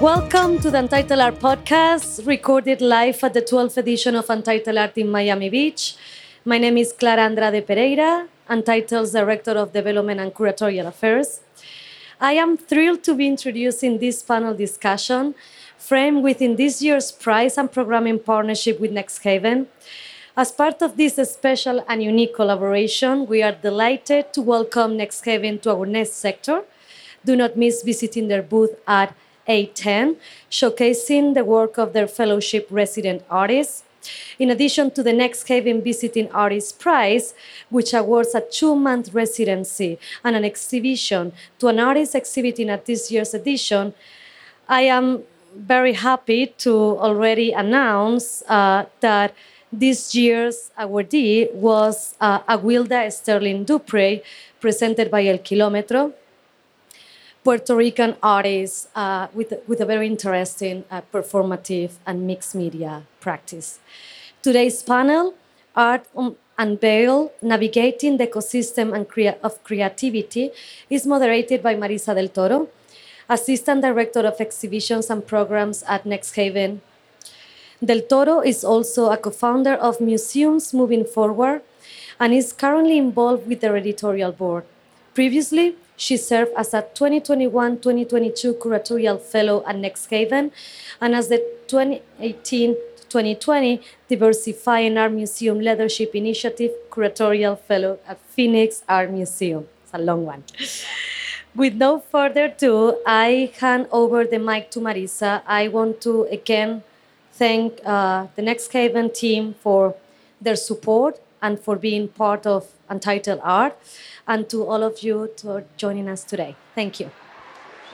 Welcome to the Untitled Art Podcast, recorded live at the 12th edition of Untitled Art in Miami Beach. My name is Clara Andrade Pereira, Untitled's Director of Development and Curatorial Affairs. I am thrilled to be introducing this panel discussion framed within this year's prize and programming partnership with NXTHVN. As part of this special and unique collaboration, we are delighted to welcome NXTHVN to our next sector. Do not miss visiting their booth at A10, showcasing the work of their fellowship resident artists. In addition to the NXTHVN Visiting Artist Prize, which awards a two month residency and an exhibition to an artist exhibiting at this year's edition, I am very happy to already announce uh, that this year's awardee was uh, Awilda Sterling Duprey, presented by El Kilometro, Puerto Rican artist uh, with, with a very interesting uh, performative and mixed media practice. Today's panel, Art Unveiled, Navigating the Ecosystem and Crea- of Creativity, is moderated by Marissa del Toro, Assistant Director of Exhibitions and Programs at NXTHVN. Del Toro is also a co founder of Museums Moving Forward and is currently involved with their editorial board. Previously, she served as a 2021 2022 curatorial fellow at NXTHVN and as the 2018 2020 Diversifying Art Museum Leadership Initiative curatorial fellow at Phoenix Art Museum. It's a long one. With no further ado, I hand over the mic to Marissa. I want to again thank uh, the NXTHVN team for their support and for being part of Untitled Art and to all of you for joining us today. Thank you.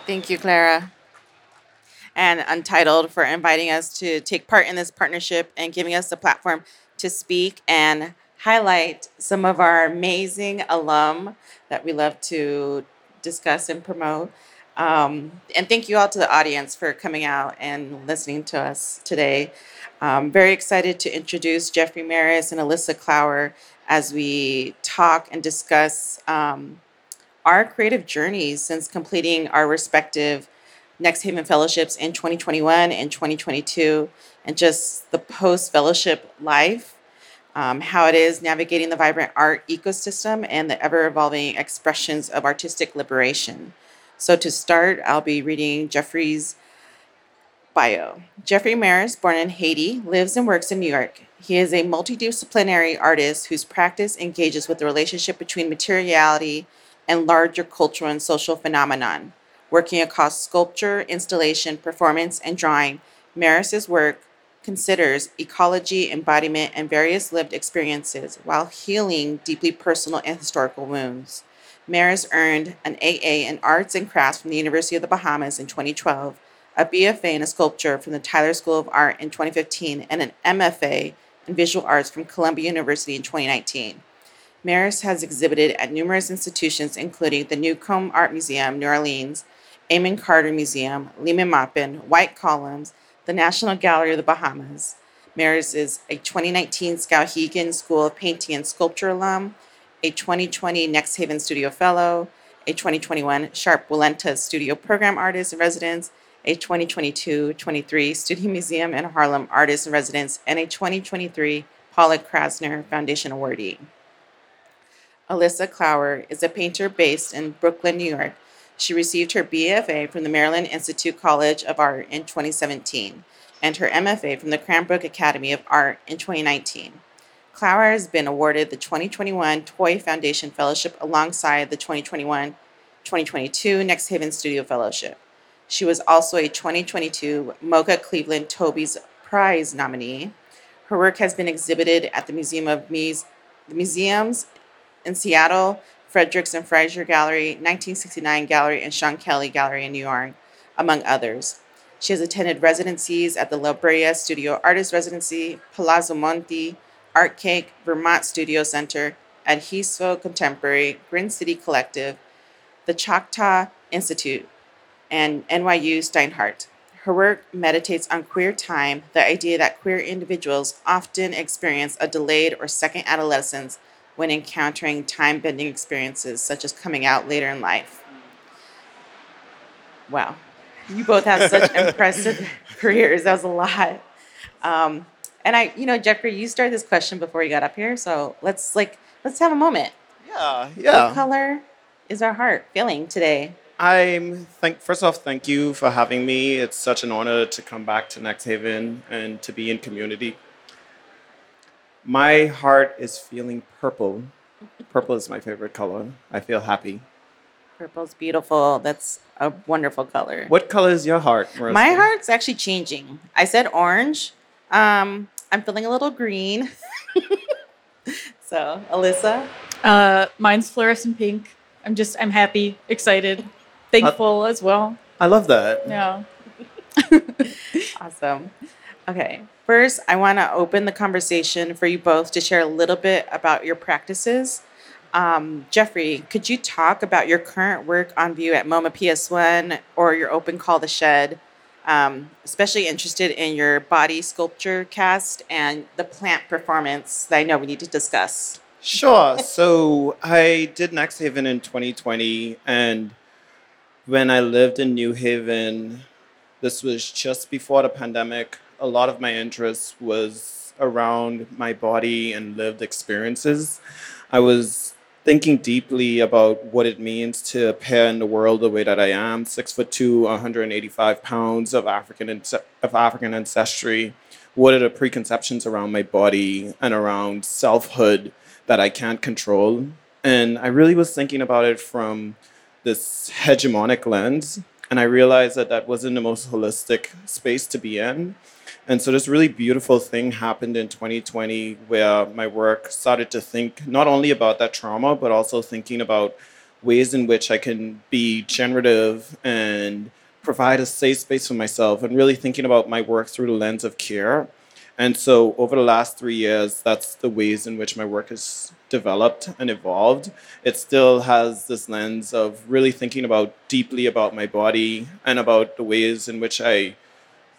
Thank you, Clara. And Untitled for inviting us to take part in this partnership and giving us the platform to speak and highlight some of our amazing alum that we love to discuss and promote. Um, and thank you all to the audience for coming out and listening to us today. I'm very excited to introduce Jeffrey Meris and Alyssa Klauer as we talk and discuss um, our creative journeys since completing our respective NXTHVN fellowships in 2021 and 2022, and just the post fellowship life, um, how it is navigating the vibrant art ecosystem and the ever evolving expressions of artistic liberation. So, to start, I'll be reading Jeffrey's bio. Jeffrey Meris, born in Haiti, lives and works in New York. He is a multidisciplinary artist whose practice engages with the relationship between materiality and larger cultural and social phenomenon. Working across sculpture, installation, performance, and drawing, Meris's work considers ecology, embodiment, and various lived experiences while healing deeply personal and historical wounds. Meris earned an AA in Arts and Crafts from the University of the Bahamas in 2012 a BFA in sculpture from the Tyler School of Art in 2015, and an MFA in visual arts from Columbia University in 2019. Meris has exhibited at numerous institutions, including the Newcomb Art Museum, New Orleans, Amon Carter Museum, Lehman Maupin, White Columns, the National Gallery of the Bahamas. Meris is a 2019 Skowhegan School of Painting and Sculpture alum, a 2020 NXTHVN Studio Fellow, a 2021 Sharpe Walentas Studio Program Artist in Residence, a 2022-23 Studio Museum in Harlem Artist in Residence, and a 2023 Pollock Krasner Foundation awardee. Alyssa Klauer is a painter based in Brooklyn, New York. She received her BFA from the Maryland Institute College of Art in 2017 and her MFA from the Cranbrook Academy of Art in 2019. Klauer has been awarded the 2021 Toy Foundation Fellowship alongside the 2021 2022 NXTHVN Studio Fellowship. She was also a 2022 MoCA Cleveland Toby's Prize nominee. Her work has been exhibited at the Museum of Mies, the Museums in Seattle, Fredericks and Freiser Gallery, 1969 Gallery, and Sean Kelly Gallery in New York, among others. She has attended residencies at the La Brea Studio Artist Residency, Palazzo Monti, Art Cake, Vermont Studio Center, Adhesivo Contemporary, Green City Collective, the Chautauqua Institute, and NYU Steinhardt. Her work meditates on queer time, the idea that queer individuals often experience a delayed or second adolescence when encountering time bending experiences such as coming out later in life. Wow. You both have such impressive careers. That was a lot. Um, and I, you know, Jeffrey, you started this question before you got up here, so let's like let's have a moment. Yeah, yeah. What color is our heart feeling today? I'm thank first off, thank you for having me. It's such an honor to come back to NXTHVN and to be in community. My heart is feeling purple. Purple is my favorite color. I feel happy. Purple's beautiful. That's a wonderful color. What color is your heart? Marissa? My heart's actually changing. I said orange. Um, I'm feeling a little green. so, Alyssa? Uh, mine's fluorescent pink. I'm just, I'm happy, excited, thankful as well. I love that. Yeah. Awesome. Okay. First, I want to open the conversation for you both to share a little bit about your practices. Um, Jeffrey, could you talk about your current work on view at MoMA PS1 or your open call the shed? Um, especially interested in your body sculpture cast and the plant performance that I know we need to discuss. Sure. so I did NXTHVN in 2020, and when I lived in New Haven, this was just before the pandemic. A lot of my interest was around my body and lived experiences. I was thinking deeply about what it means to appear in the world the way that I am, six foot two, 185 pounds of African of African ancestry. What are the preconceptions around my body and around selfhood that I can't control? And I really was thinking about it from this hegemonic lens, and I realized that that wasn't the most holistic space to be in. And so this really beautiful thing happened in 2020 where my work started to think not only about that trauma, but also thinking about ways in which I can be generative and provide a safe space for myself and really thinking about my work through the lens of care. And so over the last three years, that's the ways in which my work has developed and evolved. It still has this lens of really thinking about deeply about my body and about the ways in which I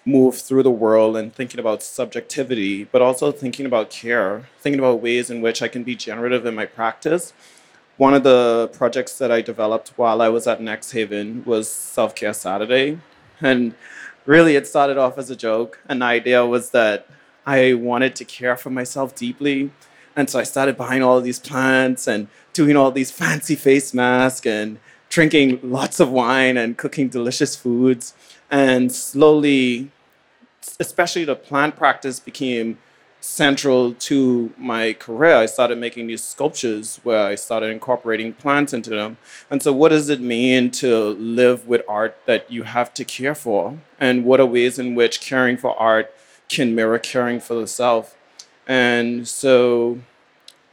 move through the world and thinking about subjectivity, but also thinking about care, thinking about ways in which I can be generative in my practice. One of the projects that I developed while I was at NXTHVN was Self Care Saturday. And really, it started off as a joke. And the idea was that I wanted to care for myself deeply. And so I started buying all these plants and doing all these fancy face masks and drinking lots of wine and cooking delicious foods. And slowly especially the plant practice became central to my career. I started making these sculptures where I started incorporating plants into them. And so, what does it mean to live with art that you have to care for? And what are ways in which caring for art can mirror caring for the self? And so,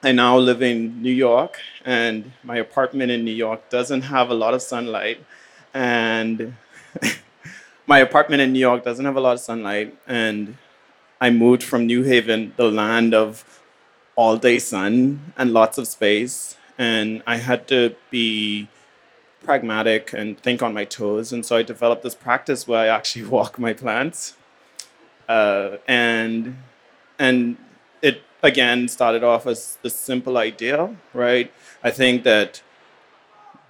I now live in New York, and my apartment in New York doesn't have a lot of sunlight. And my apartment in New York doesn't have a lot of sunlight, and I moved from New Haven, the land of all day sun and lots of space, and I had to be pragmatic and think on my toes. And so I developed this practice where I actually walk my plants, uh, and and it again started off as a simple idea, right? I think that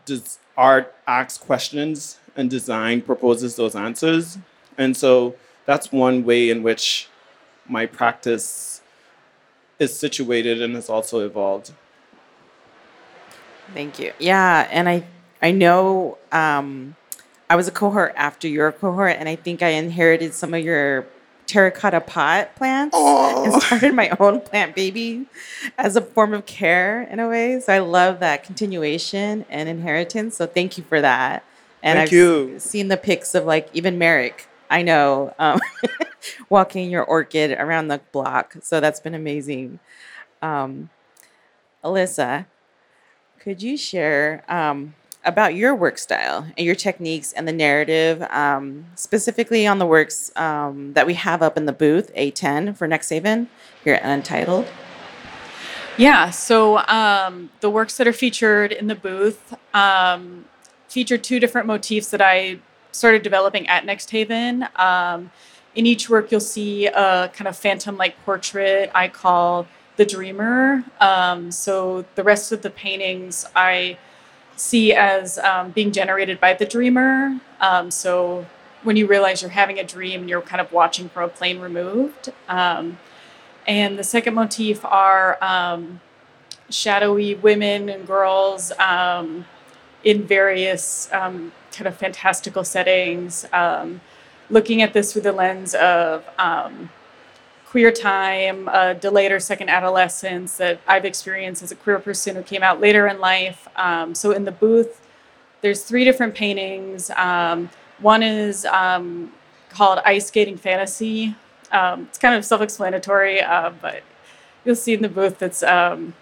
does art asks questions and design proposes those answers. And so that's one way in which my practice is situated and has also evolved. Thank you. Yeah, and I I know um, I was a cohort after your cohort, and I think I inherited some of your terracotta pot plants oh. and started my own plant baby as a form of care in a way. So I love that continuation and inheritance. So thank you for that. And Thank I've you. seen the pics of like even Merrick, I know, um, walking your orchid around the block. So that's been amazing. Um, Alyssa, could you share um, about your work style and your techniques and the narrative, um, specifically on the works um, that we have up in the booth, A10 for NXTHVN here at Untitled? Yeah, so um, the works that are featured in the booth um, feature two different motifs that I started developing at NXTHVN. Um, in each work, you'll see a kind of phantom like portrait I call the dreamer. Um, so the rest of the paintings I see as um, being generated by the dreamer. Um, so when you realize you're having a dream and you're kind of watching from a plane removed. Um, and the second motif are um, shadowy women and girls um, in various um, kind of fantastical settings, looking at this through the lens of queer time, uh, delayed or second adolescence that I've experienced as a queer person who came out later in life. Um, so in the booth, there's three different paintings. Um, one is um, called Ice Skating Fantasy. Um, it's kind of self-explanatory, uh, but you'll see in the booth it's um,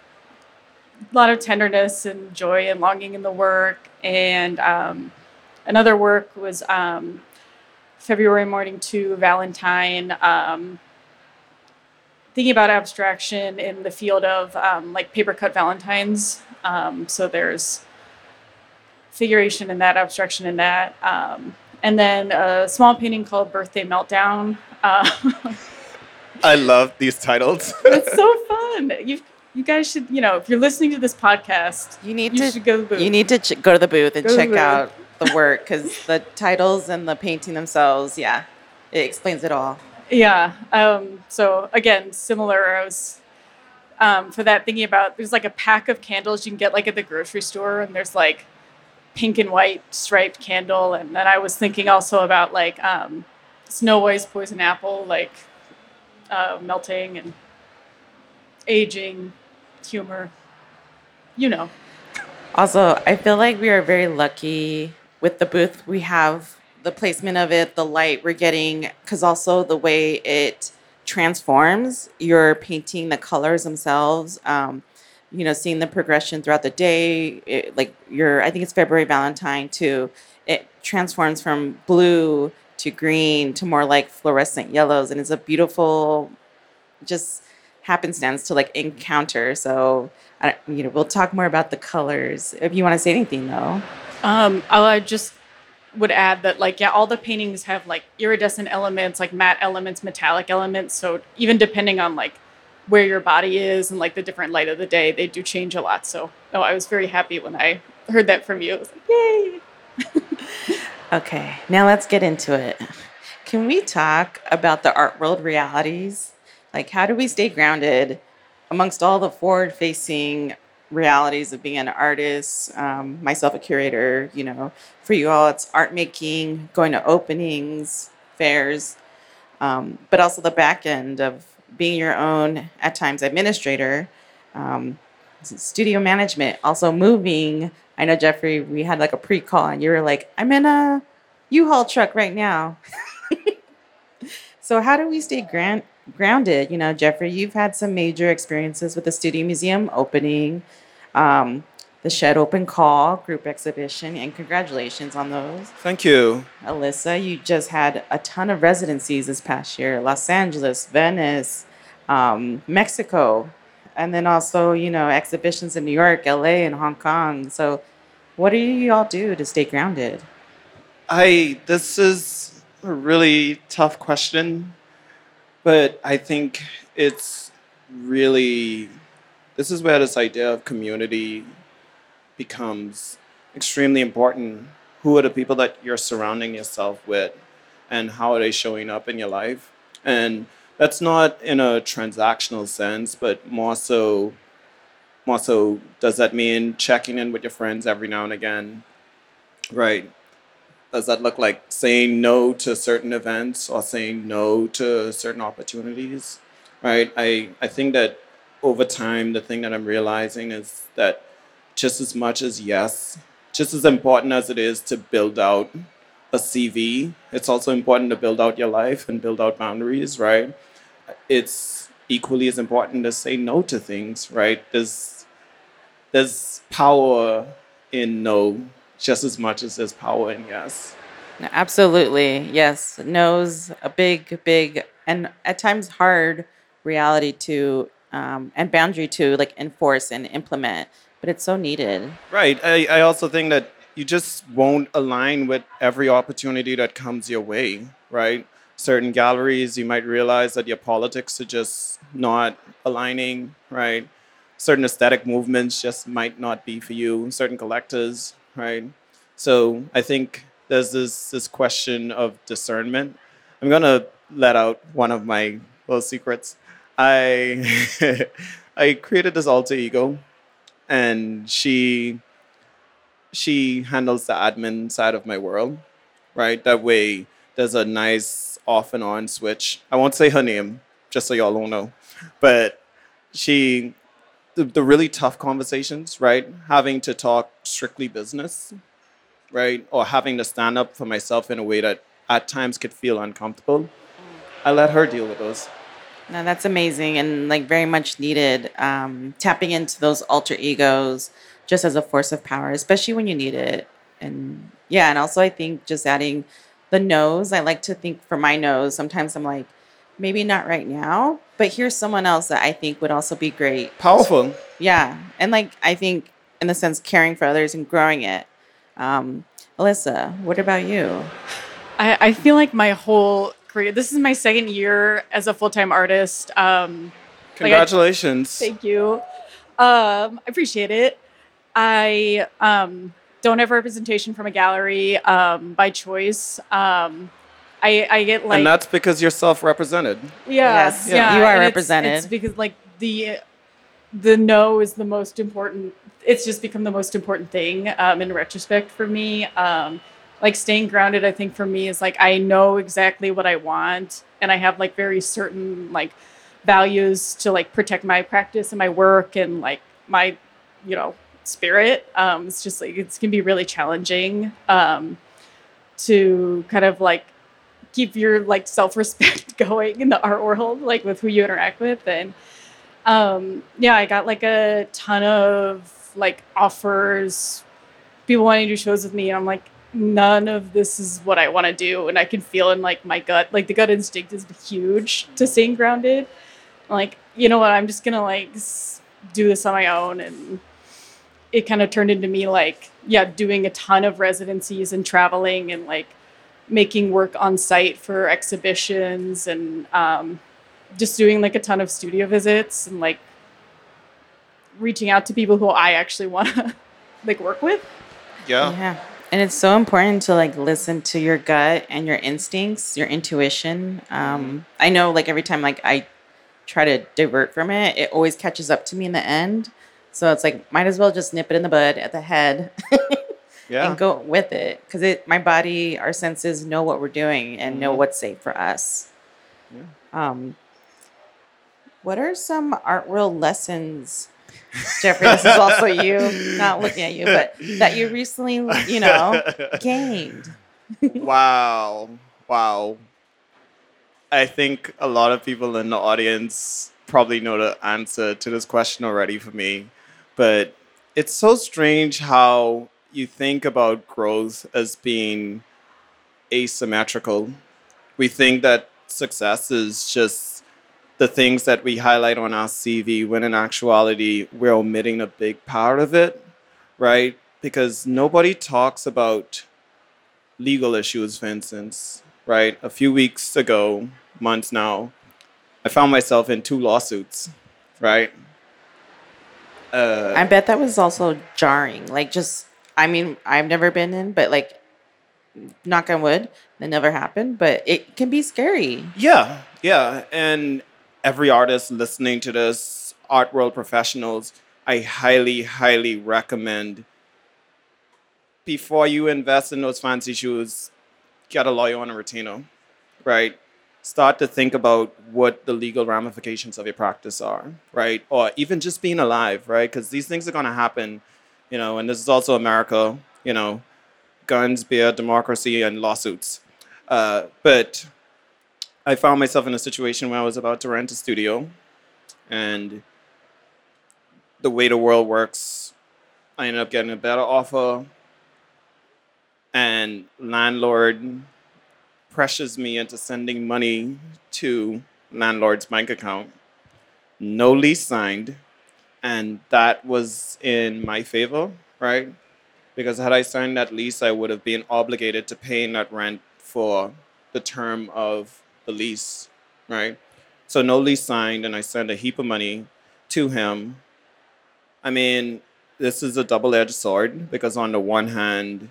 a lot of tenderness and joy and longing in the work. And um, another work was February Morning to Valentine, thinking about abstraction in the field of um, like paper cut valentines. Um, so there's figuration in that, abstraction in that. Um, and then a small painting called Birthday Meltdown. Uh, I love these titles. it's so fun. You you guys should, you know, if you're listening to this podcast, You need you to should go to the booth. You need to ch- go to the booth and Go to the check booth. out the work because the titles and the painting themselves, yeah, it explains it all. Yeah. Um, so again, similar. I was um, for that thinking about there's like a pack of candles you can get like at the grocery store, and there's like pink and white striped candle, and then I was thinking also about like um, Snow White's poison apple, like uh, melting and aging, humor. You know. Also, I feel like we are very lucky with the booth we have, the placement of it, the light we're getting, because also the way it transforms. You're painting the colors themselves. Um, you know, seeing the progression throughout the day. It, like your, I think it's February Valentine too. It transforms from blue to green to more like fluorescent yellows, and it's a beautiful, just happenstance to like encounter. So, I, you know, we'll talk more about the colors. If you want to say anything though, Um, I just would add that, like, yeah, all the paintings have like iridescent elements, like matte elements, metallic elements. So even depending on like where your body is and like the different light of the day, they do change a lot. So, no, I was very happy when I heard that from you. I was like, yay! okay, now let's get into it. Can we talk about the art world realities? Like, how do we stay grounded amongst all the forward facing realities of being an artist, um, myself a curator, you know, for you all, it's art making, going to openings, fairs, um, but also the back end of being your own, at times, administrator, um, studio management, also moving. I know, Jeffrey, we had like a pre call and you were like, I'm in a U Haul truck right now. so, how do we stay gran- grounded? You know, Jeffrey, you've had some major experiences with the Studio Museum opening, um, the Shed Open Call group exhibition, and congratulations on those. Thank you. Alyssa, you just had a ton of residencies this past year Los Angeles, Venice, um, Mexico, and then also, you know, exhibitions in New York, LA, and Hong Kong. So, what do you all do to stay grounded? I this is a really tough question, but I think it's really this is where this idea of community becomes extremely important. Who are the people that you're surrounding yourself with and how are they showing up in your life? And that's not in a transactional sense, but more so more so does that mean checking in with your friends every now and again? Right does that look like saying no to certain events or saying no to certain opportunities right i i think that over time the thing that i'm realizing is that just as much as yes just as important as it is to build out a cv it's also important to build out your life and build out boundaries right it's equally as important to say no to things right there's there's power in no just as much as there's power in yes. Absolutely, yes. No's a big, big, and at times hard reality to um, and boundary to like enforce and implement, but it's so needed. Right. I, I also think that you just won't align with every opportunity that comes your way, right? Certain galleries, you might realize that your politics are just not aligning, right? Certain aesthetic movements just might not be for you, certain collectors, right? So I think there's this this question of discernment. I'm gonna let out one of my little secrets. I I created this alter ego, and she she handles the admin side of my world, right? That way, there's a nice off and on switch. I won't say her name, just so y'all don't know, but she the, the really tough conversations, right? Having to talk strictly business, right? Or having to stand up for myself in a way that at times could feel uncomfortable. I let her deal with those. No, that's amazing and like very much needed. Um, tapping into those alter egos just as a force of power, especially when you need it. And yeah, and also I think just adding the nose. I like to think for my nose. Sometimes I'm like, maybe not right now, but here's someone else that I think would also be great. Powerful. Yeah, and like I think in the sense caring for others and growing it. Um, Alyssa, what about you? I, I feel like my whole career. This is my second year as a full time artist. Um, Congratulations. like I, thank you. Um, I appreciate it. I um, don't have representation from a gallery um, by choice. Um, I, I get like, and that's because you're self-represented. yeah, Yes, yeah, you are and it's- represented. It's, because like the the no is the most important. It's just become the most important thing um, in retrospect for me. Um, like staying grounded, I think for me is like I know exactly what I want, and I have like very certain like values to like protect my practice and my work and like my you know spirit. Um, it's just like it's can be really challenging um, to kind of like keep your like self-respect going in the art world like with who you interact with and um yeah i got like a ton of like offers people wanting to do shows with me and i'm like none of this is what i want to do and i can feel in like my gut like the gut instinct is huge to staying grounded like you know what i'm just gonna like s- do this on my own and it kind of turned into me like yeah doing a ton of residencies and traveling and like making work on site for exhibitions and um, just doing like a ton of studio visits and like reaching out to people who I actually want to like work with. Yeah. Yeah. And it's so important to like listen to your gut and your instincts, your intuition. Um, I know like every time like I try to divert from it, it always catches up to me in the end. So it's like might as well just nip it in the bud at the head Yeah. and go with it because it my body, our senses know what we're doing and know what's safe for us. Um, what are some art world lessons, Jeffrey? This is also you, not looking at you, but that you recently, you know, gained. wow. Wow. I think a lot of people in the audience probably know the answer to this question already for me. But it's so strange how you think about growth as being asymmetrical. We think that success is just the things that we highlight on our CV, when in actuality, we're omitting a big part of it, right? Because nobody talks about legal issues, for instance, right? A few weeks ago, months now, I found myself in two lawsuits, right? Uh, I bet that was also jarring. Like, just, I mean, I've never been in, but like, knock on wood, that never happened, but it can be scary. Yeah, yeah. And every artist listening to this, art world professionals, I highly, highly recommend before you invest in those fancy shoes, get a lawyer on a retainer, right? Start to think about what the legal ramifications of your practice are, right? Or even just being alive, right? Because these things are going to happen, you know, and this is also America, you know, guns, beer, democracy, and lawsuits. Uh, but I found myself in a situation where I was about to rent a studio, and the way the world works, I ended up getting a better offer, and landlord pressures me into sending money to landlord's bank account. No lease signed, and that was in my favor, right? Because had I signed that lease, I would have been obligated to paying that rent for the term of the lease, right? So no lease signed, and I sent a heap of money to him. I mean, this is a double-edged sword because on the one hand,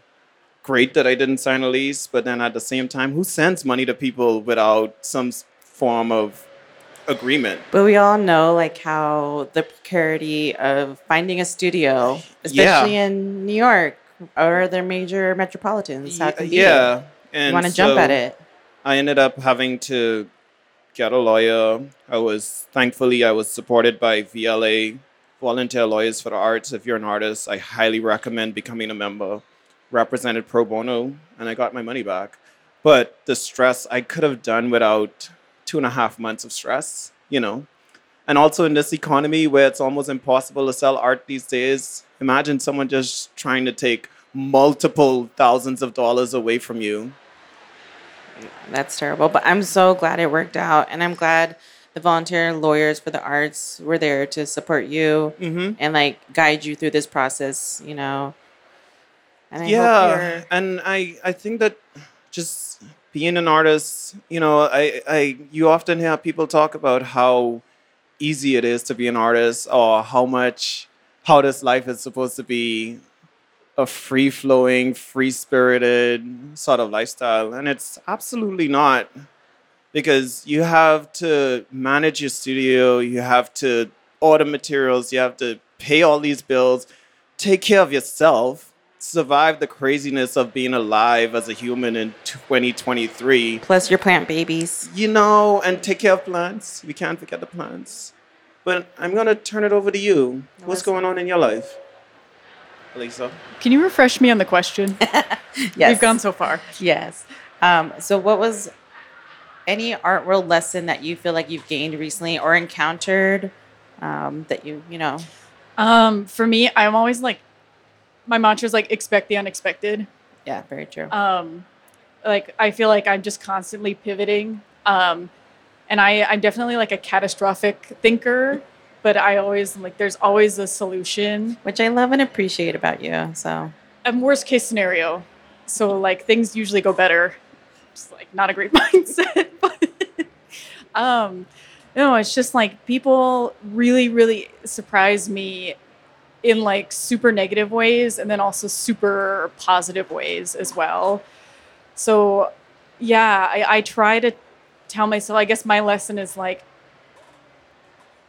great that I didn't sign a lease, but then at the same time, who sends money to people without some form of agreement? But we all know like how the precarity of finding a studio, especially in New York or their major metropolitans, how can uh, be. yeah. you want to jump at it. I ended up having to get a lawyer. I was thankfully I was supported by VLA, Volunteer Lawyers for the Arts. If you're an artist, I highly recommend becoming a member. Represented pro bono, and I got my money back. But the stress I could have done without two and a half months of stress, you know. And also in this economy where it's almost impossible to sell art these days, imagine someone just trying to take multiple thousands of dollars away from you. That's terrible. But I'm so glad it worked out. And I'm glad the volunteer lawyers for the arts were there to support you Mm-hmm. and like guide you through this process, you know. And I yeah and i i think that just being an artist you know i i you often hear people talk about how easy it is to be an artist or how much how this life is supposed to be a free flowing free spirited sort of lifestyle and it's absolutely not because you have to manage your studio you have to order materials you have to pay all these bills take care of yourself survive the craziness of being alive as a human in 2023 plus your plant babies. you know and take care of plants. We can't forget the plants. But i'm going to turn it over to you. What's going on in your life lisa Can you refresh me on the question? Yes. We've gone so far. Yes. Um, so, what was any art world lesson that you feel like you've gained recently or encountered um, that you, you know, Um, for me, I'm always like, my mantra is like expect the unexpected. yeah, very true. Um, like I feel like I'm just constantly pivoting. Um, and I, I'm definitely like a catastrophic thinker, but I always like there's always a solution. Which I love and appreciate about you. So, And worst case scenario, so like things usually go better. Just like not a great mindset, but um, no, it's just like people really, really surprise me in like super negative ways and then also super positive ways as well. So yeah, I, I try to tell myself, I guess my lesson is like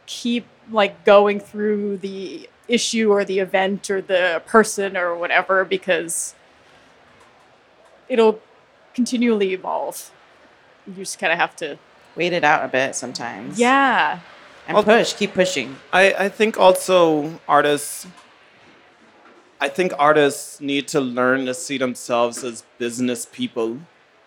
keep like going through the issue or the event or the person or whatever because it'll continually evolve. You just kind of have to, wait it out a bit sometimes. yeah. And Well- push, keep pushing. I, I think also artists I think artists need to learn to see themselves as business people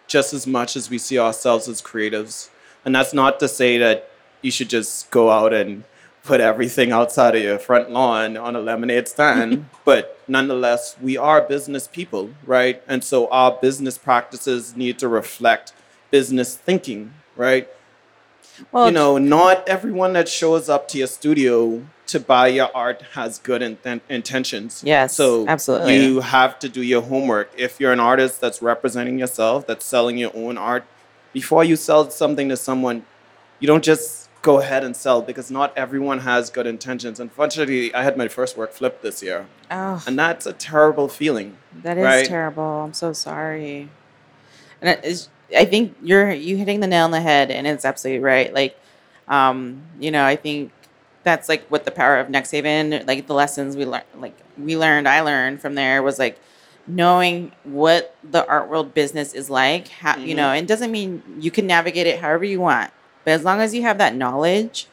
just as much as we see ourselves as creatives. And that's not to say that you should just go out and put everything outside of your front lawn on a lemonade stand, but nonetheless, we are business people, right? And so our business practices need to reflect business thinking, right? Well, you know, not everyone that shows up to your studio to buy your art has good inten- intentions. Yes, So absolutely. you have to do your homework. If you're an artist that's representing yourself, that's selling your own art, before you sell something to someone, you don't just go ahead and sell because not everyone has good intentions. Unfortunately, I had my first work flipped this year, oh, and that's a terrible feeling. that is right. terrible. I'm so sorry. And it is, I think you're you hitting the nail on the head, and it's absolutely right. Like, um, you know, I think that's like what the power of NXTHVN, like the lessons we learned, like we learned, I learned from there was like knowing what the art world business is like. How, You Mhm. know, it doesn't mean you can navigate it however you want, but as long as you have that knowledge,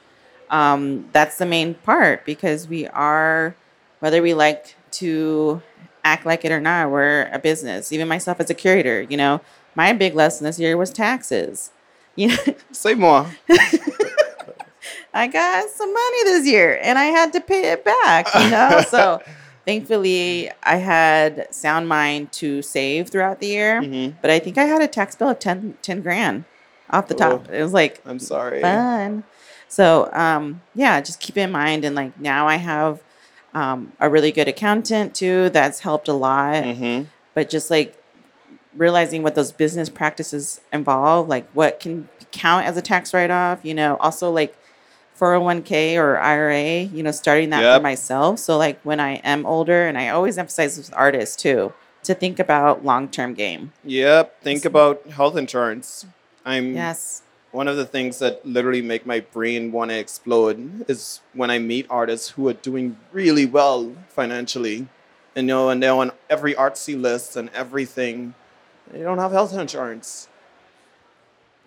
um, that's the main part because we are, whether we like to act like it or not, we're a business. Even myself as a curator, you know, my big lesson this year was taxes. You know, Say more. I got some money this year and I had to pay it back, you know? so thankfully I had sound mind to save throughout the year. Mhm. But I think I had a tax bill of 10, 10 grand off the top. Oh. It was like I'm sorry. fun. So um, yeah, just keep in mind. And like now I have um, a really good accountant too that's helped a lot. hmm But just like realizing what those business practices involve, like what can count as a tax write off, you know, also like 401k or IRA, you know, starting that Yep. for myself. So like when I am older, and I always emphasize with artists too, to think about long term game. Yep. Think about health insurance. I'm Yes. one of the things that literally make my brain want to explode is when I meet artists who are doing really well financially, and you know, and they're on every artsy list and everything. They don't have health insurance.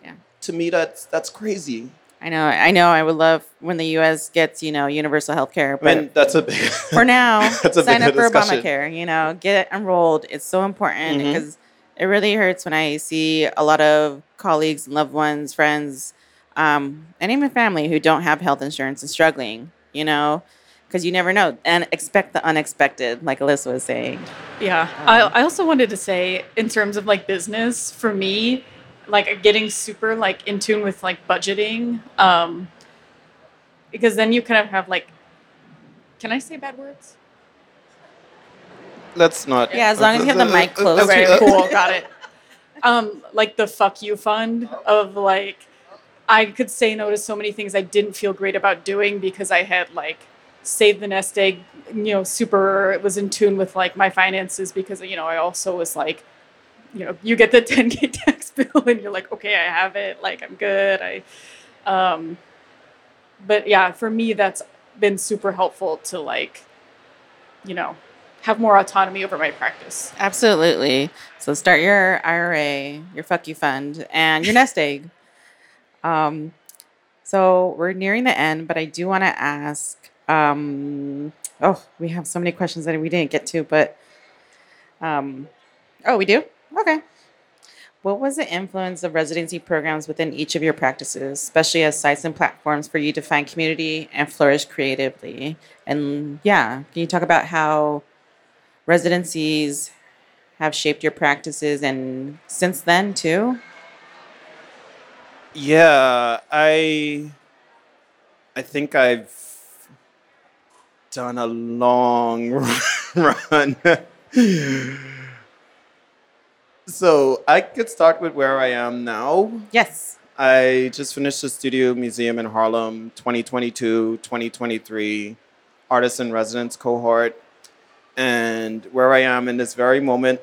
Yeah. To me, that's that's crazy. I know. I know. I would love when the U.S. gets you know universal health care, I but mean, that's a big. for now, That's a sign up for discussion. Obamacare. You know, get enrolled. It's so important mm-hmm. because it really hurts when I see a lot of colleagues, and loved ones, friends, um, and even family who don't have health insurance and struggling. You know, because you never know, and expect the unexpected, like Alyssa was saying. Yeah. I, I also wanted to say, in terms of like business, for me, like getting super like in tune with like budgeting, um, because then you kind of have like, can I say bad words? Let's not. Yeah, as long as you have the mic close. Okay, cool, got it. Um, like the fuck you fund of like, I could say no to so many things I didn't feel great about doing because I had like saved the nest egg, you know, super it was in tune with like my finances because you know I also was like, you know, you get the 10k tax bill and you're like, okay, I have it, like I'm good. I, um, but yeah, for me that's been super helpful to like, you know, have more autonomy over my practice. Absolutely. So start your IRA, your fuck you fund, and your nest egg. Um, so we're nearing the end, but I do want to ask. Um, oh, we have so many questions that we didn't get to, but um, oh, we do. Okay. What was the influence of residency programs within each of your practices, especially as sites and platforms for you to find community and flourish creatively? And yeah, can you talk about how residencies have shaped your practices and since then too? Yeah, I I think I've done a long run. so I could start with where I am now. Yes. I just finished the Studio Museum in Harlem 2022, 2023 artist in residence cohort. And where I am in this very moment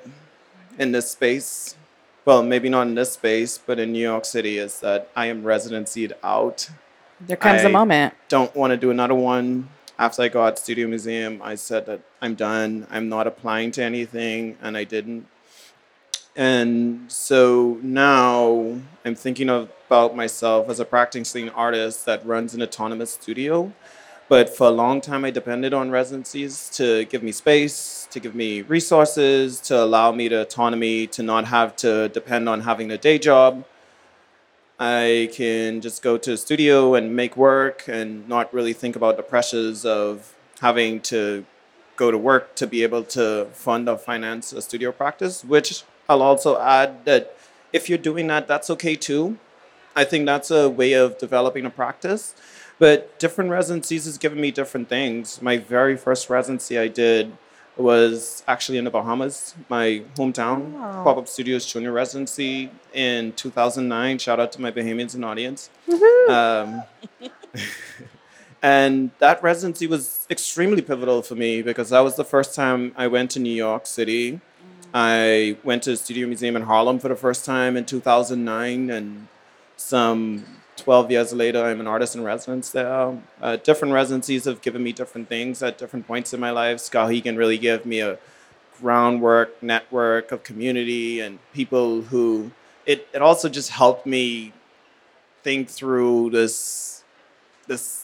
in this space, well, maybe not in this space, but in New York City, is that I am residencied out. There comes a I- moment. Don't want to do another one. After I got Studio Museum, I said that I'm done. I'm not applying to anything, and I didn't. And so now I'm thinking about myself as a practicing artist that runs an autonomous studio. But for a long time, I depended on residencies to give me space, to give me resources, to allow me the autonomy to not have to depend on having a day job. I can just go to a studio and make work and not really think about the pressures of having to go to work to be able to fund or finance a studio practice, which I'll also add that if you're doing that, that's okay too. I think that's a way of developing a practice. But different residencies has given me different things. My very first residency I did was actually in the Bahamas, my hometown, Wow. Pop Up Studios Junior Residency in 2009. Shout out to my Bahamians in audience. Um, and that residency was extremely pivotal for me because that was the first time I went to New York City. I went to the Studio Museum in Harlem for the first time in 2009, and some 12 years later, I'm an artist in residence there. Uh, different residencies have given me different things at different points in my life. Skowhegan really gave me a groundwork, network of community and people who, it, it also just helped me think through this, this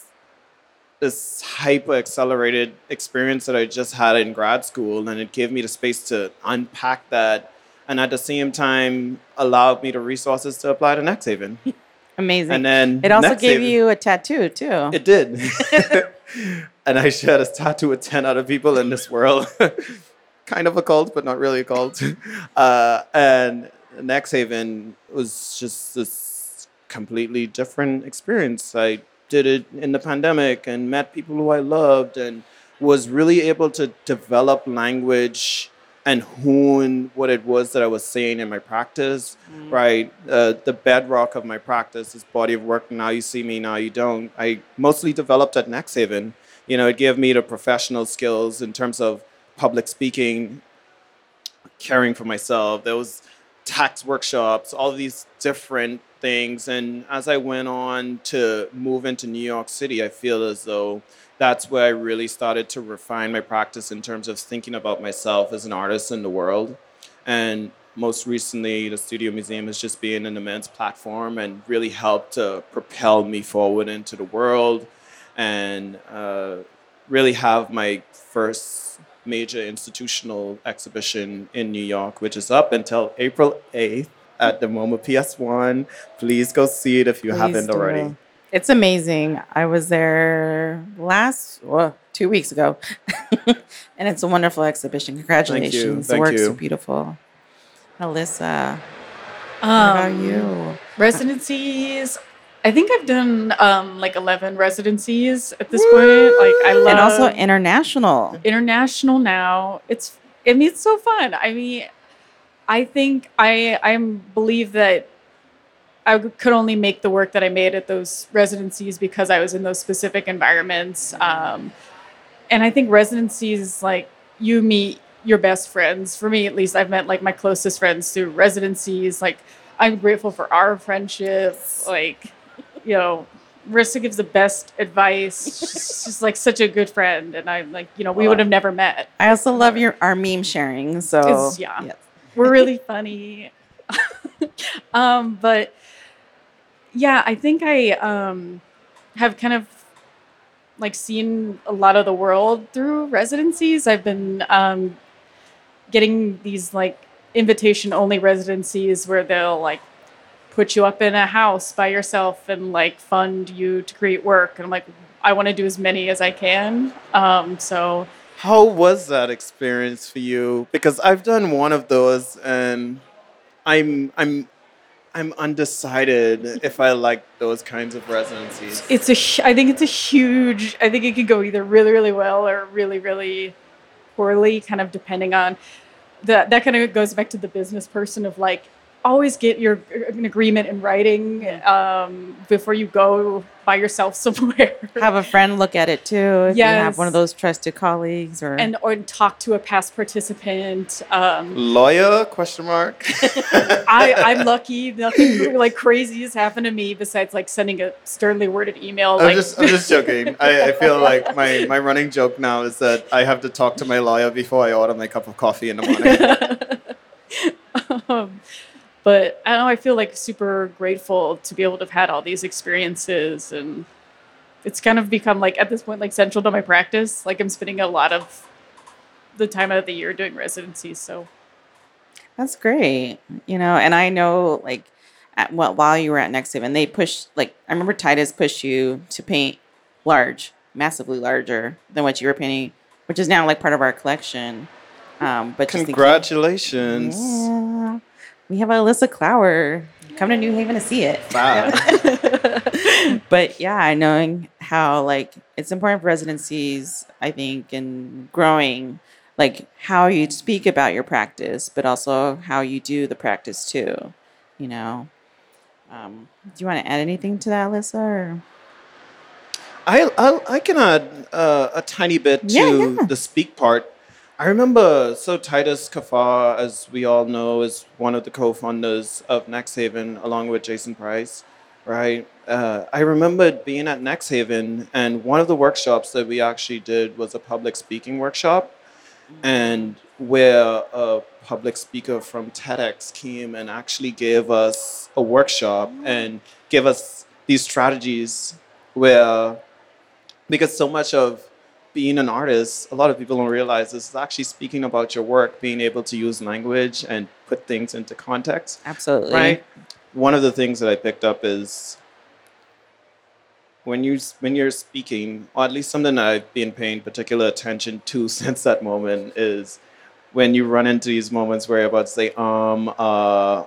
this hyper accelerated experience that I just had in grad school, and it gave me the space to unpack that, and at the same time allowed me the resources to apply to NXTHVN. Amazing. And then it also gave you a tattoo too. It did, and I shared a tattoo with ten other people in this world. kind of a cult, but not really a cult. Uh, and NXTHVN was just this completely different experience. I did it in the pandemic and met people who I loved and was really able to develop language and hone what it was that I was saying in my practice, right? Uh, the bedrock of my practice is body of work. Now you see me, now you don't. I mostly developed at NXTHVN. You know, it gave me the professional skills in terms of public speaking caring for myself. There was tax workshops, all these different things. And as I went on to move into New York City, I feel as though that's where I really started to refine my practice in terms of thinking about myself as an artist in the world. And most recently, the Studio Museum has just been an immense platform and really helped to propel me forward into the world and uh, really have my first major institutional exhibition in New York, which is up until April 8th at the MoMA PS1. Please go see it if you Please haven't already. It's amazing. I was there last well, two weeks ago, and it's a wonderful exhibition. Congratulations! the Thank works you. are beautiful. Alyssa, what Um, about you? Residencies. I think I've done um, like 11 residencies at this point. Like I love And also international. international now. It's I mean it's so fun. I mean I think I I believe that I could only make the work that I made at those residencies because I was in those specific environments. Um, and I think residencies like you meet your best friends. For me, at least, I've met like my closest friends through residencies. Like I'm grateful for our friendship. Like you know, Marissa gives the best advice. She's just like such a good friend, and I'm like you know we would have never met. I also love your our meme sharing. So It's- yeah. yes. We're really funny. um, but yeah, I think I um, have kind of like seen a lot of the world through residencies. I've been um, getting these like invitation only residencies where they'll like put you up in a house by yourself and like fund you to create work. And I'm like, I want to do as many as I can. Um, so How was that experience for you? Because I've done one of those and I'm I'm I'm undecided if I like those kinds of residencies. it's a, I think it's a huge i think it could go either really really well or really really poorly kind of depending on that that kind of goes back to the business person of like always get your an agreement in writing um, before you go by yourself somewhere Have a friend look at it too. If you have one of those trusted colleagues or and or talk to a past participant um, Lawyer? Question mark. I, I'm lucky. Nothing like crazy has happened to me besides like sending a sternly worded email. I'm like, just I'm just joking. I, I feel like my, my running joke now is that I have to talk to my lawyer before I order my cup of coffee in the morning. um, but I don't know. I feel like super grateful to be able to have had all these experiences, and it's kind of become like at this point like central to my practice. Like I'm spending a lot of the time out of the year doing residencies. So That's great. You know, and I know like at, well, while you were at NXTHVN, they pushed like I remember Titus pushed you to paint large, massively larger than what you were painting, which is now like part of our collection. Um, but just thinking- Congratulations. We have Alyssa Klauer. Come to New Haven to see it. Wow. but yeah, knowing how like it's important for residencies, I think, and growing, like how you speak about your practice, but also how you do the practice too. You know, um, do you want to add anything to that, Alyssa? Or? I, I, I can add uh, a tiny bit to Yeah, yeah. the speak part. I remember, so Titus Kaphar, as we all know, is one of the co-founders of NXTHVN, along with Jason Price, right? Uh, I remember being at NXTHVN, and one of the workshops that we actually did was a public speaking workshop, and where a public speaker from TEDx came and actually gave us a workshop and gave us these strategies where because so much of being an artist, a lot of people don't realize this is actually speaking about your work, being able to use language and put things into context, Absolutely. right? One of the things that I picked up is when you when you're speaking, or at least something that I've been paying particular attention to since that moment is when you run into these moments where you're about to say um uh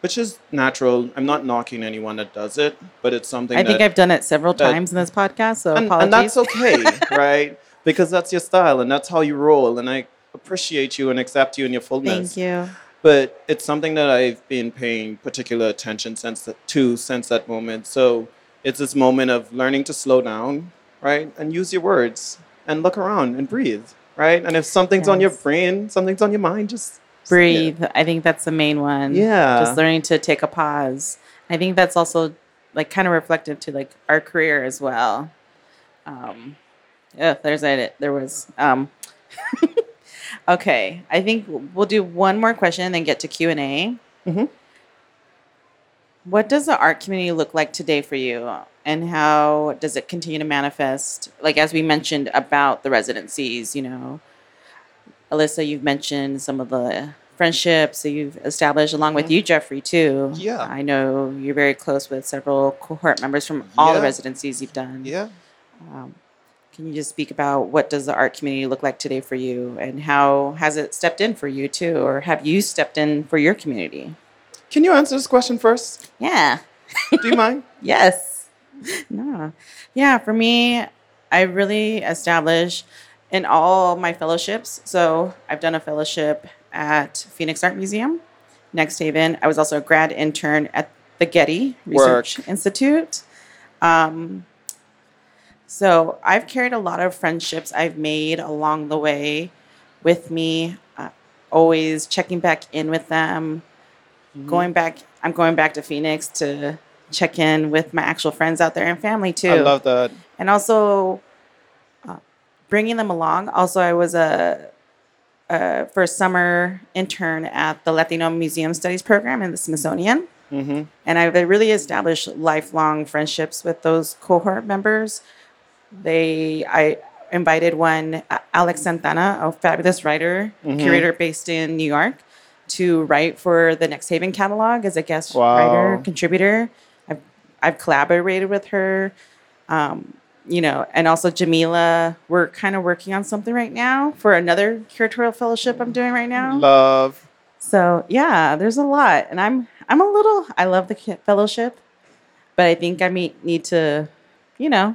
which is natural. I'm not knocking anyone that does it, but it's something I think I've done it several that- times in this podcast, so and, apologies. and that's okay, right? Because that's your style and that's how you roll. And I appreciate you and accept you in your fullness. Thank you. But it's something that I've been paying particular attention since the, to since that moment. So it's this moment of learning to slow down, right, and use your words and look around and breathe, right. And if something's on your brain, something's on your mind, just breathe. I think that's the main one. Yeah. Just learning to take a pause. I think that's also like kind of reflective to like our career as well. Um, yeah, there's it. There was. Um, okay, I think we'll do one more question and then get to Q and A. Mhm. What does the art community look like today for you, and how does it continue to manifest? Like as we mentioned about the residencies, you know, Alyssa, you've mentioned some of the friendships that you've established along with you, Jeffrey, too. Yeah. I know you're very close with several cohort members from all the residencies you've done. Yeah. Um, can you just speak about what does the art community look like today for you, and how has it stepped in for you too, or have you stepped in for your community? Can you answer this question first? Yeah. Do you mind? Yes. No. Yeah, for me, I really established in all my fellowships. So I've done a fellowship at Phoenix Art Museum, NXTHVN. I was also a grad intern at the Getty Research Work. Institute. Um, so I've carried a lot of friendships I've made along the way with me, uh, always checking back in with them, going back. I'm going back to Phoenix to check in with my actual friends out there and family too I love that. and also uh, bringing them along. Also, I was a, for a first summer intern at the Latino Museum Studies program in the Smithsonian, hmm and I've really established lifelong friendships with those cohort members. They, I invited one, Alex Santana, a fabulous writer, Mhm. curator based in New York, to write for the NXTHVN catalog as a guest Wow. writer contributor. I've I've collaborated with her, um, you know, and also Jamila. We're kind of working on something right now for another curatorial fellowship I'm doing right now. Love. So yeah, there's a lot, and I'm I'm a little. I love the fellowship, but I think I may, need to, you know,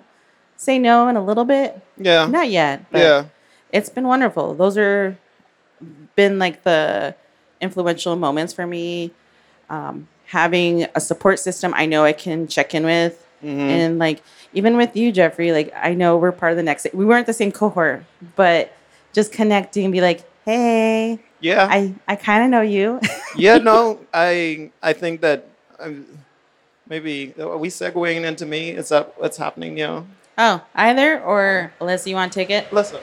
say no in a little bit. Yeah. Not yet. But yeah. it's been wonderful. Those are been like the influential moments for me. Um, having a support system I know I can check in with, Mhm. and like even with you, Jeffrey. Like I know we're part of the next. We weren't the same cohort, but just connecting and be like, hey, Yeah. I I kind of know you. yeah. No, I I think that um, maybe are we segueing into me? Is that what's happening? Yeah. Oh, either or Alyssa, you want to take it? Listen.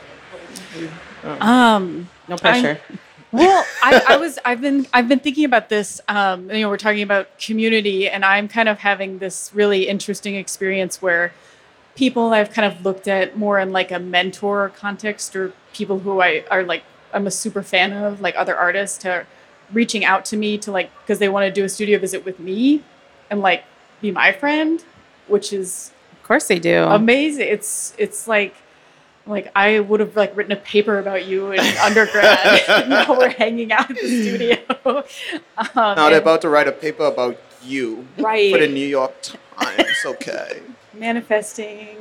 Um, No pressure. well, I, I was I've been I've been thinking about this. Um, you know, we're talking about community, and I'm kind of having this really interesting experience where people I've kind of looked at more in like a mentor context, or people who I are like I'm a super fan of, like other artists, are reaching out to me to like because they want to do a studio visit with me and like be my friend, which is of course they do. amazing. It's it's like like I would have like written a paper about you in undergrad. now we're hanging out in the studio. Um, Now they're and about to write a paper about you Right. for the New York Times. Okay. manifesting.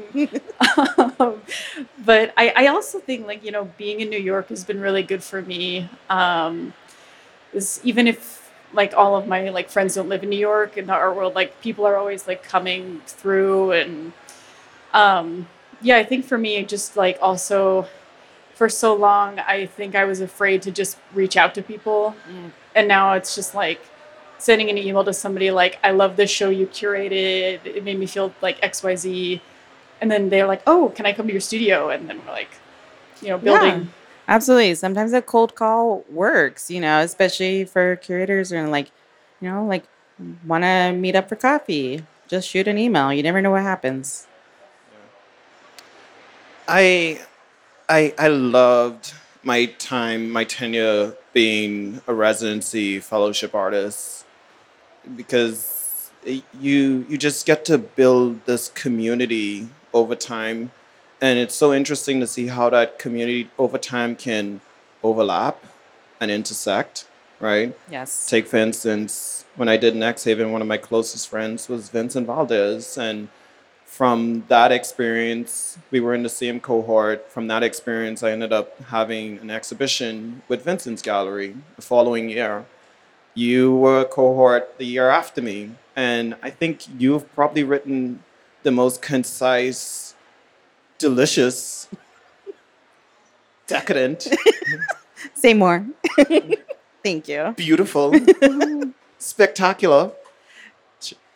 um, but I, I also think like you know being in New York has been really good for me. Um, is even if like all of my like friends don't live in New York in the art world, like people are always like coming through and um, yeah, I think for me just like also for so long I think I was afraid to just reach out to people, Mm. and now it's just like sending an email to somebody like i love this show you curated. It made me feel like xyz and then they're like oh can i come to your studio? And then we're like you know building Absolutely. Sometimes a cold call works, you know, especially for curators and like, you know, like want to meet up for coffee. Just shoot an email. You never know what happens. I, I, I loved my time, my tenure being a residency fellowship artist because you you just get to build this community over time, and it's so interesting to see how that community over time can overlap and intersect, right? Yes. Take for instance, when I did NXTHVN, one of my closest friends was Vincent Valdez, and from that experience, we were in the same cohort. From that experience, I ended up having an exhibition with Vincent's gallery the following year. You were a cohort the year after me, and I think you've probably written the most concise, delicious, decadent, Say more. Thank you. Beautiful. Spectacular.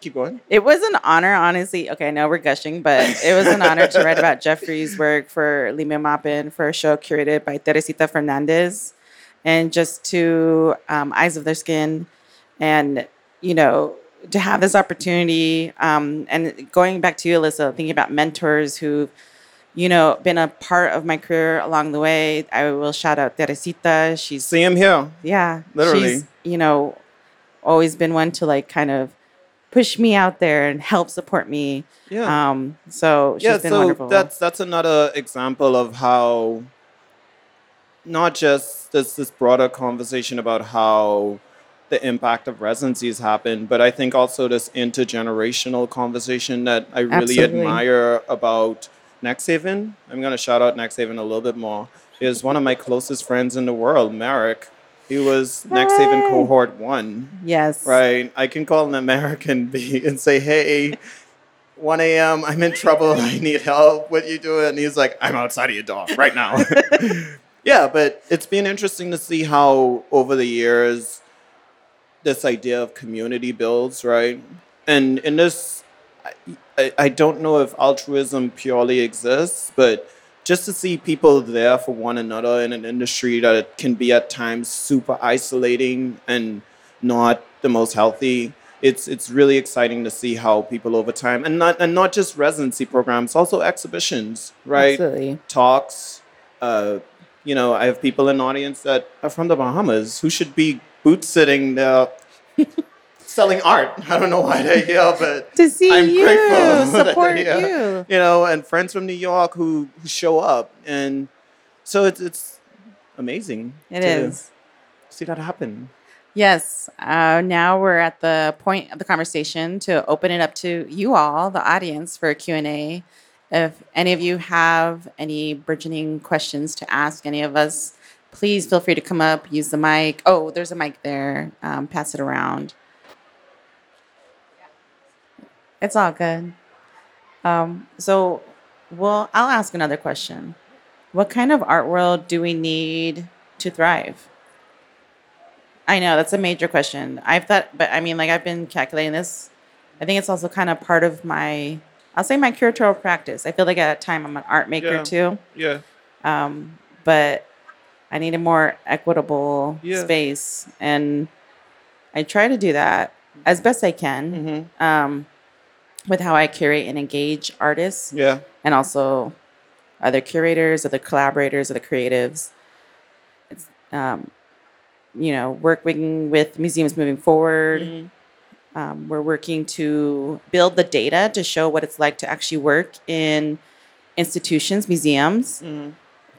Keep going. It was an honor, honestly. Okay, I know we're gushing, but it was an honor to write about Jeffrey's work for Lehmann Maupin for a show curated by Teresita Fernandez and just to um, Eyes of Their Skin. And, you know, to have this opportunity um, and going back to you, Alyssa, thinking about mentors who, you know, been a part of my career along the way. I will shout out Teresita. She's See Hill. yeah, Literally. She's, you know, always been one to like kind of push me out there and help support me. Yeah. Um, so she's yeah, been so wonderful. that's that's another example of how not just this this broader conversation about how the impact of residencies happen, but I think also this intergenerational conversation that I really Absolutely. admire about NXTHVN. I'm gonna shout out NXTHVN a little bit more. He is one of my closest friends in the world, Merrick. He was Hey. cohort one. yes, Right. I can call an American B and say, hey, 1 a.m., I'm in trouble. I need help. What you doing? And he's like, I'm outside of your door right now. yeah, but it's been interesting to see how over the years this idea of community builds, right? And in this, I, I, don't know if altruism purely exists, but just to see people there for one another in an industry that can be at times super isolating and not the most healthy. It's it's really exciting to see how people over time and not and not just residency programs, also exhibitions, right? absolutely. Talks. Uh, you know, I have people in the audience that are from the Bahamas who should be boot sitting there selling art. I don't know why they're here, but To see I'm you grateful that they're support you. you know, and friends from New York who, who show up, and so it's it's amazing. It to is. see that happen. Yes. Uh, now we're at the point of the conversation to open it up to you all, the audience, for a Q&A. If any of you have any burgeoning questions to ask any of us, please feel free to come up, use the mic. Oh, there's a mic there. Um, pass it around. It's all good. Um, so, well, I'll ask another question. What kind of art world do we need to thrive? I know that's a major question. I've thought, but I mean, like I've been calculating this. I think it's also kind of part of my, I'll say my curatorial practice. I feel like at a time I'm an art maker Yeah. too, Yeah. um, but I need a more equitable Yeah. space, and I try to do that as best I can Mm-hmm. um, with how I curate and engage artists Yeah. and also other curators, other collaborators, other creatives. It's, um, you know, working with museums moving forward. Mm-hmm. Um, we're working to build the data to show what it's like to actually work in institutions, museums, Mm-hmm.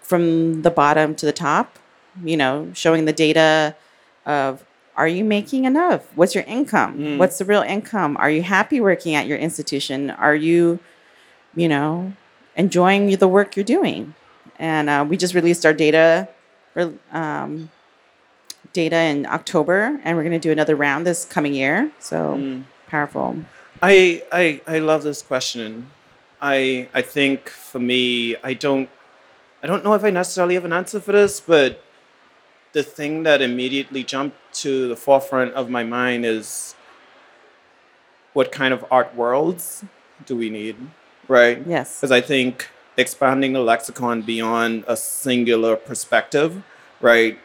from the bottom to the top. You know, showing the data of are you making enough? What's your income? Mm. What's the real income? Are you happy working at your institution? Are you, you know, enjoying the work you're doing? And uh, we just released our data, um, data in October, and we're going to do another round this coming year. So Mm. powerful. I, I I love this question. I I think for me, I don't I don't know if I necessarily have an answer for this, but the thing that immediately jumped to the forefront of my mind is what kind of art worlds do we need, right? Yes. Because I think expanding the lexicon beyond a singular perspective, right?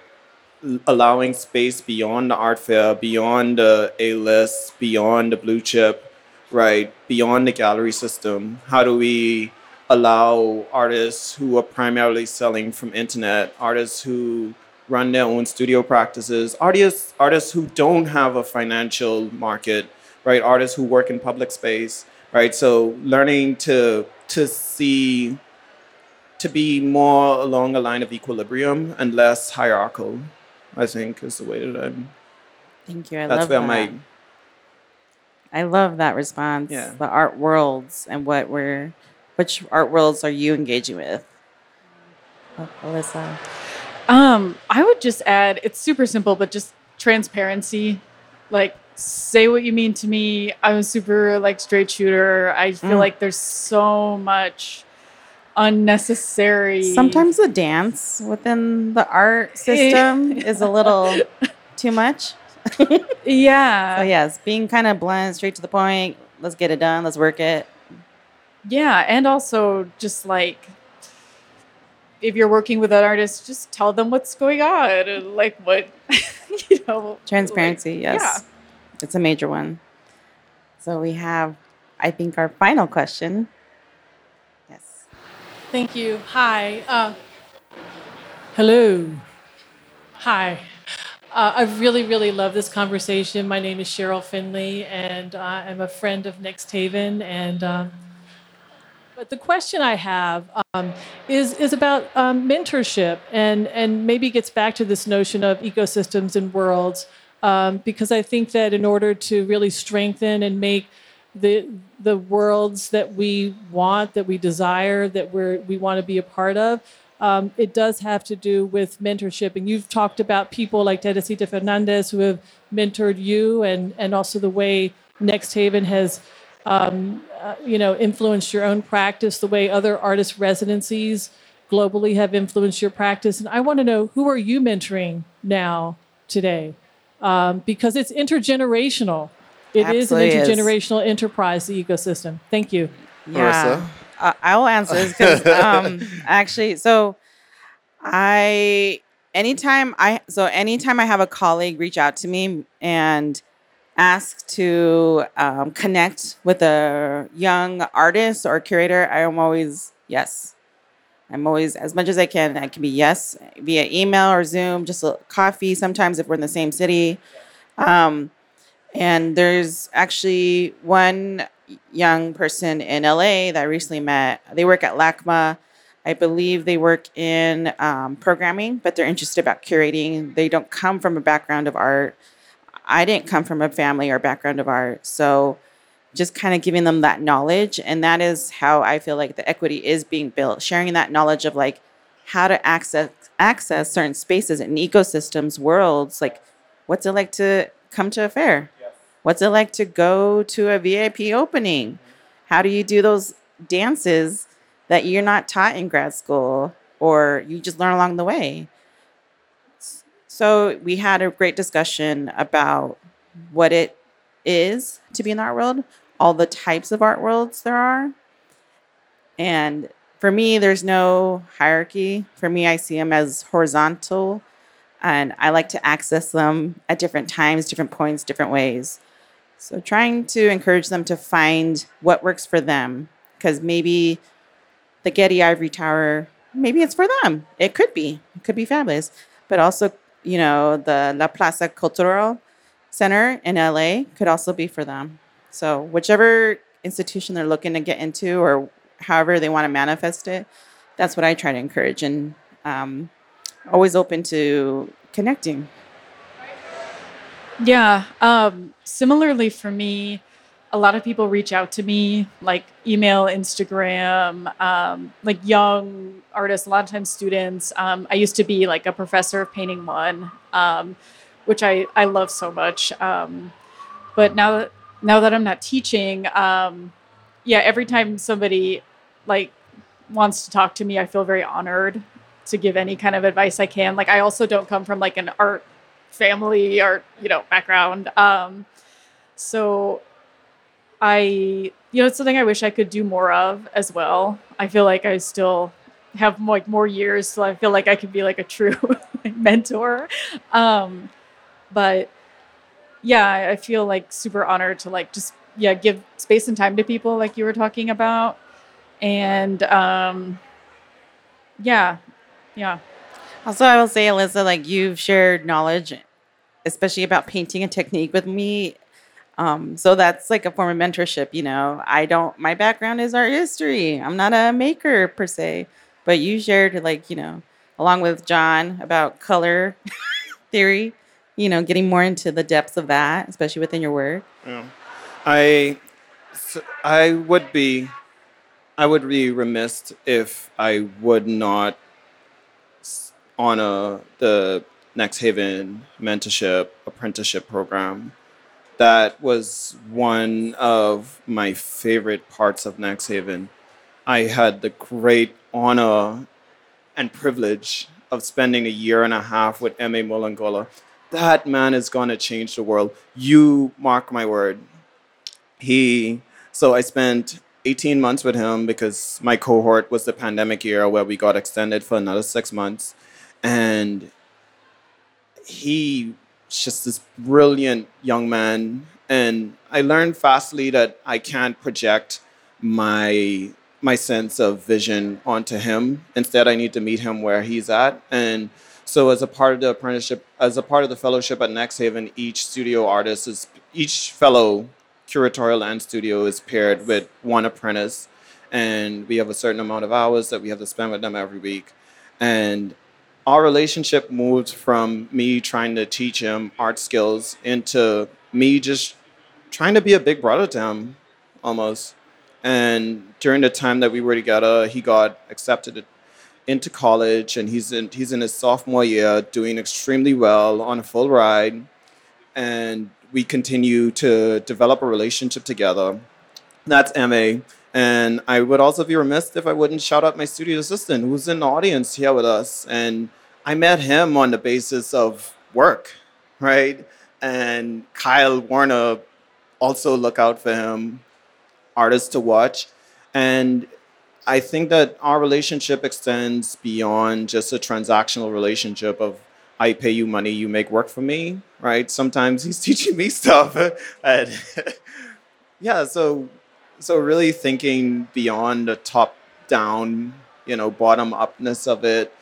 Allowing space beyond the art fair, beyond the A list, beyond the blue chip, right? Beyond the gallery system. How do we allow artists who are primarily selling from internet, artists who run their own studio practices, artists artists who don't have a financial market, right? Artists who work in public space, right? So learning to to see to be more along a line of equilibrium and less hierarchical, I think is the way that I'm. Thank you. I That's love where that. my I love that response. Yeah. The art worlds and what we're, which art worlds are you engaging with? Oh, Alyssa. Um, I would just add it's super simple, but just transparency. Like say what you mean to me. I'm a super like straight shooter. I feel Mm. like there's so much unnecessary Sometimes the dance within the art system is a little too much. Yeah. So yes, being kind of blunt, straight to the point. Let's get it done. Let's work it. Yeah, and also just like if you're working with an artist, just tell them what's going on and like what you know. Transparency, like- yes. It's a major one. So we have, I think, our final question. Yes. Thank you. Hi. Uh, hello. Hi. Uh, I really, really love this conversation. My name is Cheryl Finley, and uh, I'm a friend of NXTHVN. And um, but the question I have um, is is about um, mentorship, and and maybe gets back to this notion of ecosystems and worlds, um, because I think that in order to really strengthen and make the the worlds that we want, that we desire, that we're we want to be a part of. Um, it does have to do with mentorship, and you've talked about people like Teresita Fernandez who have mentored you, and and also the way NXTHVN has, um, uh, you know, influenced your own practice, the way other artist residencies globally have influenced your practice. And I want to know who are you mentoring now today, um, because it's intergenerational. It is an Absolutely is. intergenerational enterprise, the ecosystem. Thank you. Yeah. Uh, I will answer this because um, actually, so I anytime I so anytime I have a colleague reach out to me and ask to um, connect with a young artist or curator, I am always yes. I'm always as much as I can. I can be yes via email or Zoom, just a coffee. Sometimes if we're in the same city. Um, and there's actually one young person in LA that I recently met. They work at LACMA. I believe they work in um, programming, but they're interested about curating. They don't come from a background of art. I didn't come from a family or background of art. So just kind of giving them that knowledge. And that is how I feel like the equity is being built, sharing that knowledge of like how to access access certain spaces and ecosystems, worlds, like what's it like to come to a fair? What's it like to go to a VIP opening? Mm-hmm. How do you do those dances that you're not taught in grad school or you just learn along the way? So we had a great discussion about what it is to be in the art world, all the types of art worlds there are. And for me, there's no hierarchy. For me, I see them as horizontal, and I like to access them at different times, different points, different ways. So trying to encourage them to find what works for them, because maybe the Getty Ivory Tower, maybe it's for them. It could be. It could be fabulous. But also, you know, the La Plaza Cultural Center in LA could also be for them. So whichever institution they're looking to get into or however they want to manifest it, that's what I try to encourage and um, always open to connecting. Yeah. Um, similarly for me, a lot of people reach out to me, like email, Instagram, um, like young artists, a lot of times students. Um, I used to be like a professor of painting one, um, which I, I love so much. Um, but now that now that I'm not teaching, um, yeah, every time somebody like wants to talk to me, I feel very honored to give any kind of advice I can. Like I also don't come from like an art family or you know background um so i you know it's something i wish i could do more of as well. I feel like i still have like more years so i feel like i could be like a true mentor. Um but yeah I- feel like super honored to like just yeah give space and time to people like you were talking about. And um yeah yeah. Also, I will say, Alyssa, like you've shared knowledge, especially about painting and technique with me. Um, so that's like a form of mentorship, you know. I don't my background is art history. I'm not a maker per se. But you shared like, you know, along with John about color theory, you know, getting more into the depths of that, especially within your work. Yeah. I, I would be, I would be remiss if I would not honor the NXTHVN mentorship apprenticeship program. That was one of my favorite parts of NXTHVN. I had the great honor and privilege of spending a year and a half with M.A. Mulangola. that man is going to change the world. You mark my word. He, so I spent 18 months with him because my cohort was the pandemic year where we got extended for another six months. And he just this brilliant young man. And I learned fastly that I can't project my my sense of vision onto him. Instead, I need to meet him where he's at. And so, as a part of the apprenticeship, as a part of the fellowship at NXTHVN, each studio artist is each fellow curatorial and studio is paired with one apprentice, and we have a certain amount of hours that we have to spend with them every week. And our relationship moved from me trying to teach him art skills into me just trying to be a big brother to him, almost. And during the time that we were together, he got accepted into college, and he's in he's in his sophomore year, doing extremely well on a full ride. And we continue to develop a relationship together. That's MA. And I would also be remiss if I wouldn't shout out my studio assistant who's in the audience here with us. And I met him on the basis of work, right? And Kyle Warner also look out for him artist to watch. And I think that our relationship extends beyond just a transactional relationship of I pay you money, you make work for me, right? Sometimes he's teaching me stuff. and yeah, so so really thinking beyond the top down, you know, bottom upness of it,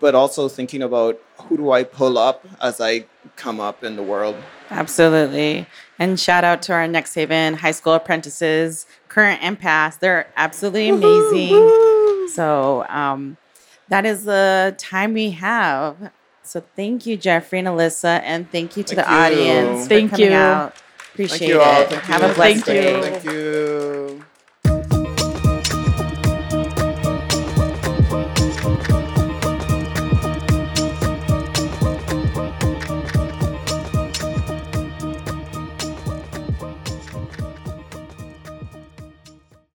but also thinking about who do I pull up as I come up in the world. Absolutely. And shout out to our NXTHVN high school apprentices, current and past. They're absolutely amazing. So um, that is the time we have. So thank you, Jeffrey and Alyssa, and thank you to Thank the you. audience. Thank for coming you. Out. Appreciate Thank you all. it. Thank Have you. a blessed Thank you. day. Thank you.